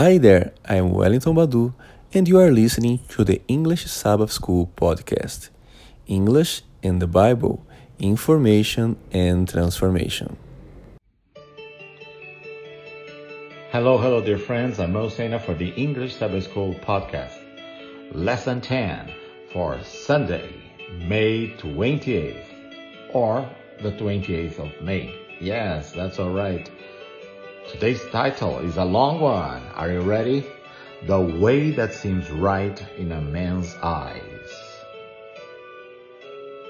Hi there, I'm Wellington Badu, and you are listening to the English Sabbath School podcast English and the Bible Information and Transformation. Hello, hello, dear friends. I'm Mo Sena for the English Sabbath School podcast. Lesson 10 for Sunday, May 28th, or the 28th of May. Yes, that's all right. Today's title is a long one. Are you ready? The way that seems right in a man's eyes.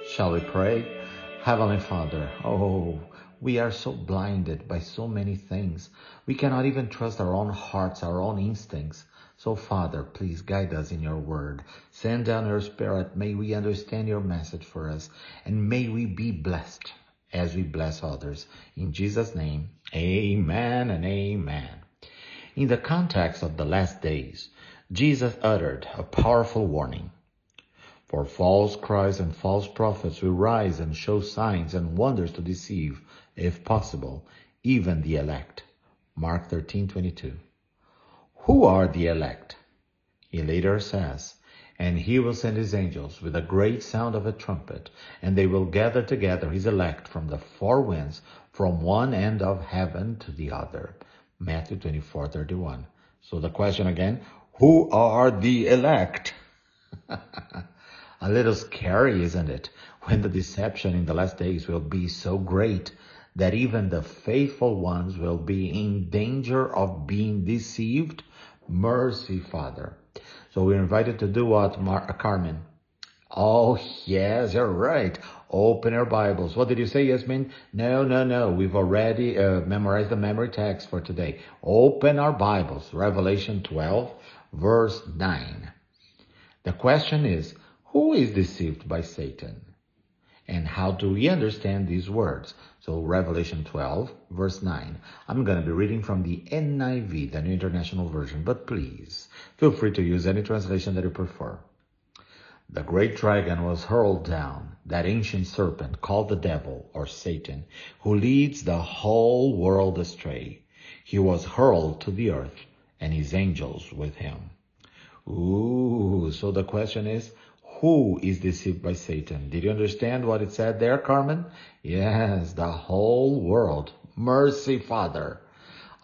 Shall we pray? Heavenly Father, oh, we are so blinded by so many things. We cannot even trust our own hearts, our own instincts. So, Father, please guide us in your word. Send down your spirit. May we understand your message for us, and may we be blessed as we bless others. In Jesus' name, amen and amen. In the context of the last days, Jesus uttered a powerful warning. For false Christs and false prophets will rise and show signs and wonders to deceive, if possible, even the elect. Mark 13:22. Who are the elect? He later says, and he will send his angels with a great sound of a trumpet, and they will gather together his elect from the four winds, from one end of heaven to the other. Matthew 24, 31. So the question again, who are the elect? a little scary, isn't it? When the deception in the last days will be so great that even the faithful ones will be in danger of being deceived. Mercy, Father. So we're invited to do what, Mar- uh, Carmen? Oh, yes, you're right. Open our Bibles. What did you say, Yasmin? No, no, no. We've already uh, memorized the memory text for today. Open our Bibles. Revelation 12, verse 9. The question is, who is deceived by Satan? And how do we understand these words? So Revelation 12, verse 9. I'm going to be reading from the NIV, the New International Version, but please feel free to use any translation that you prefer. The great dragon was hurled down, that ancient serpent called the devil or Satan, who leads the whole world astray. He was hurled to the earth and his angels with him. Ooh, so the question is, who is deceived by Satan. Did you understand what it said there, Carmen? Yes, the whole world. Mercy, Father.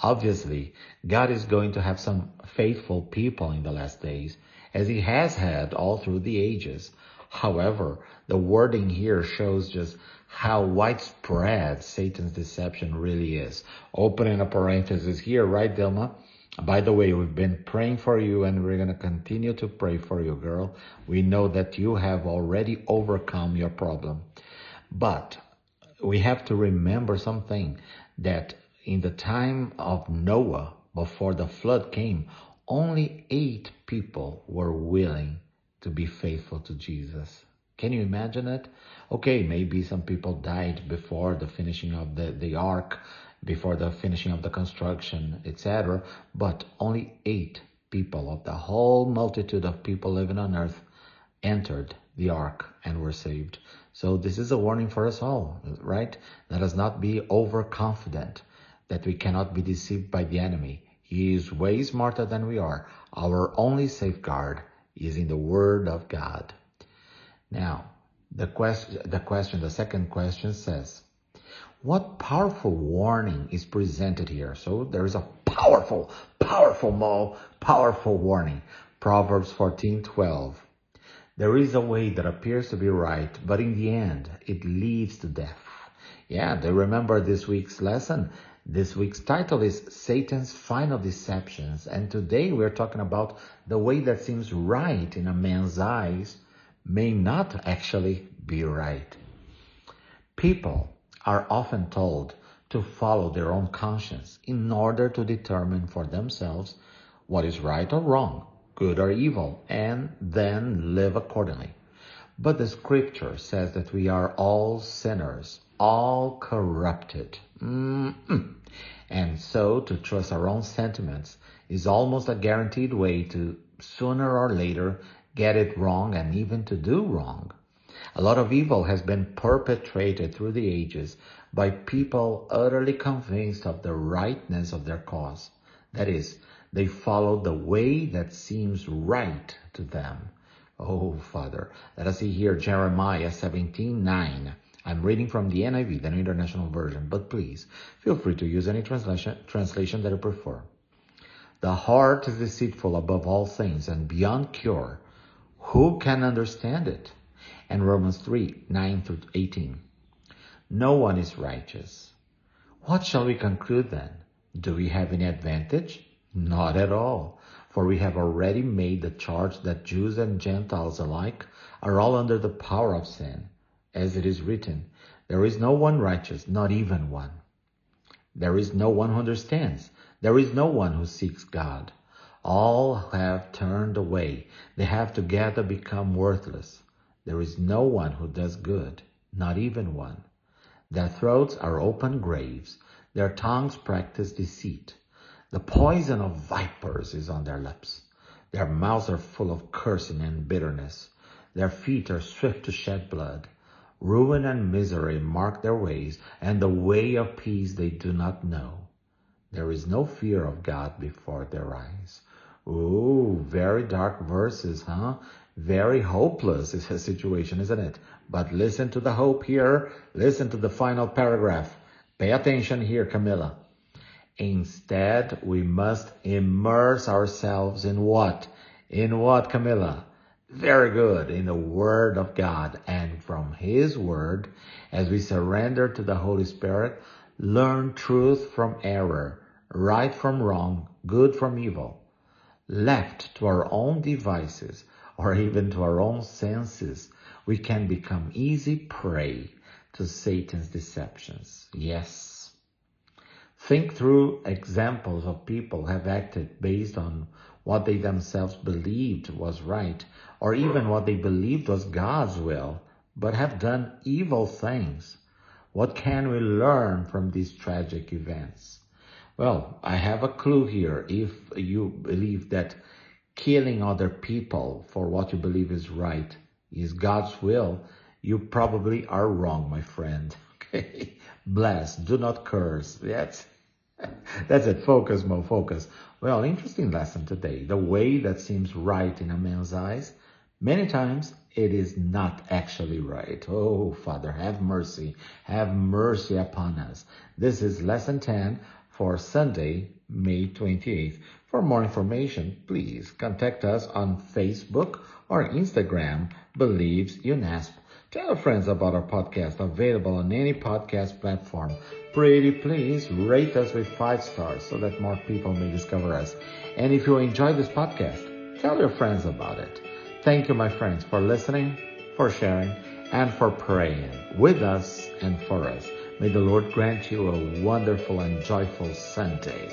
Obviously, God is going to have some faithful people in the last days, as he has had all through the ages. However, the wording here shows just how widespread Satan's deception really is. Opening a parenthesis here, right, Dilma? By the way, we've been praying for you and we're going to continue to pray for you, girl. We know that you have already overcome your problem. But we have to remember something that in the time of Noah, before the flood came, only eight people were willing to be faithful to Jesus. Can you imagine it? Okay, maybe some people died before the finishing of the, the ark before the finishing of the construction, etc. But only eight people of the whole multitude of people living on earth entered the ark and were saved. So this is a warning for us all, right? Let us not be overconfident that we cannot be deceived by the enemy. He is way smarter than we are. Our only safeguard is in the word of God. Now, the question, the question, the second question says, what powerful warning is presented here? So there is a powerful, powerful, powerful warning. Proverbs 14:12. There is a way that appears to be right, but in the end, it leads to death. Yeah, they remember this week's lesson. This week's title is Satan's Final Deceptions, and today we're talking about the way that seems right in a man's eyes may not actually be right. People are often told to follow their own conscience in order to determine for themselves what is right or wrong, good or evil, and then live accordingly. But the scripture says that we are all sinners, all corrupted. Mm-mm. And so to trust our own sentiments is almost a guaranteed way to sooner or later get it wrong and even to do wrong. A lot of evil has been perpetrated through the ages by people utterly convinced of the rightness of their cause. That is, they follow the way that seems right to them. Oh, Father, let us see here Jeremiah 17 9. I'm reading from the NIV, the New International Version, but please feel free to use any translation, translation that you prefer. The heart is deceitful above all things and beyond cure. Who can understand it? And Romans 3 9 through 18. No one is righteous. What shall we conclude then? Do we have any advantage? Not at all. For we have already made the charge that Jews and Gentiles alike are all under the power of sin. As it is written, there is no one righteous, not even one. There is no one who understands. There is no one who seeks God. All have turned away. They have together become worthless. There is no one who does good, not even one. Their throats are open graves. Their tongues practice deceit. The poison of vipers is on their lips. Their mouths are full of cursing and bitterness. Their feet are swift to shed blood. Ruin and misery mark their ways, and the way of peace they do not know. There is no fear of God before their eyes. Ooh, very dark verses, huh? Very hopeless is situation, isn't it? But listen to the hope here. Listen to the final paragraph. Pay attention here, Camilla. Instead, we must immerse ourselves in what? In what, Camilla? Very good. In the Word of God. And from His Word, as we surrender to the Holy Spirit, learn truth from error, right from wrong, good from evil. Left to our own devices, or even to our own senses, we can become easy prey to Satan's deceptions. Yes. Think through examples of people have acted based on what they themselves believed was right, or even what they believed was God's will, but have done evil things. What can we learn from these tragic events? Well, I have a clue here. If you believe that killing other people for what you believe is right is God's will, you probably are wrong, my friend. Okay. Bless. Do not curse. That's, that's it. Focus, Mo. Focus. Well, interesting lesson today. The way that seems right in a man's eyes, many times it is not actually right. Oh, Father, have mercy. Have mercy upon us. This is lesson 10 for Sunday, May 28th. For more information, please contact us on Facebook or Instagram, Believes UNASP. Tell your friends about our podcast available on any podcast platform. Pretty please rate us with five stars so that more people may discover us. And if you enjoy this podcast, tell your friends about it. Thank you, my friends, for listening, for sharing, and for praying with us and for us. May the Lord grant you a wonderful and joyful Sunday.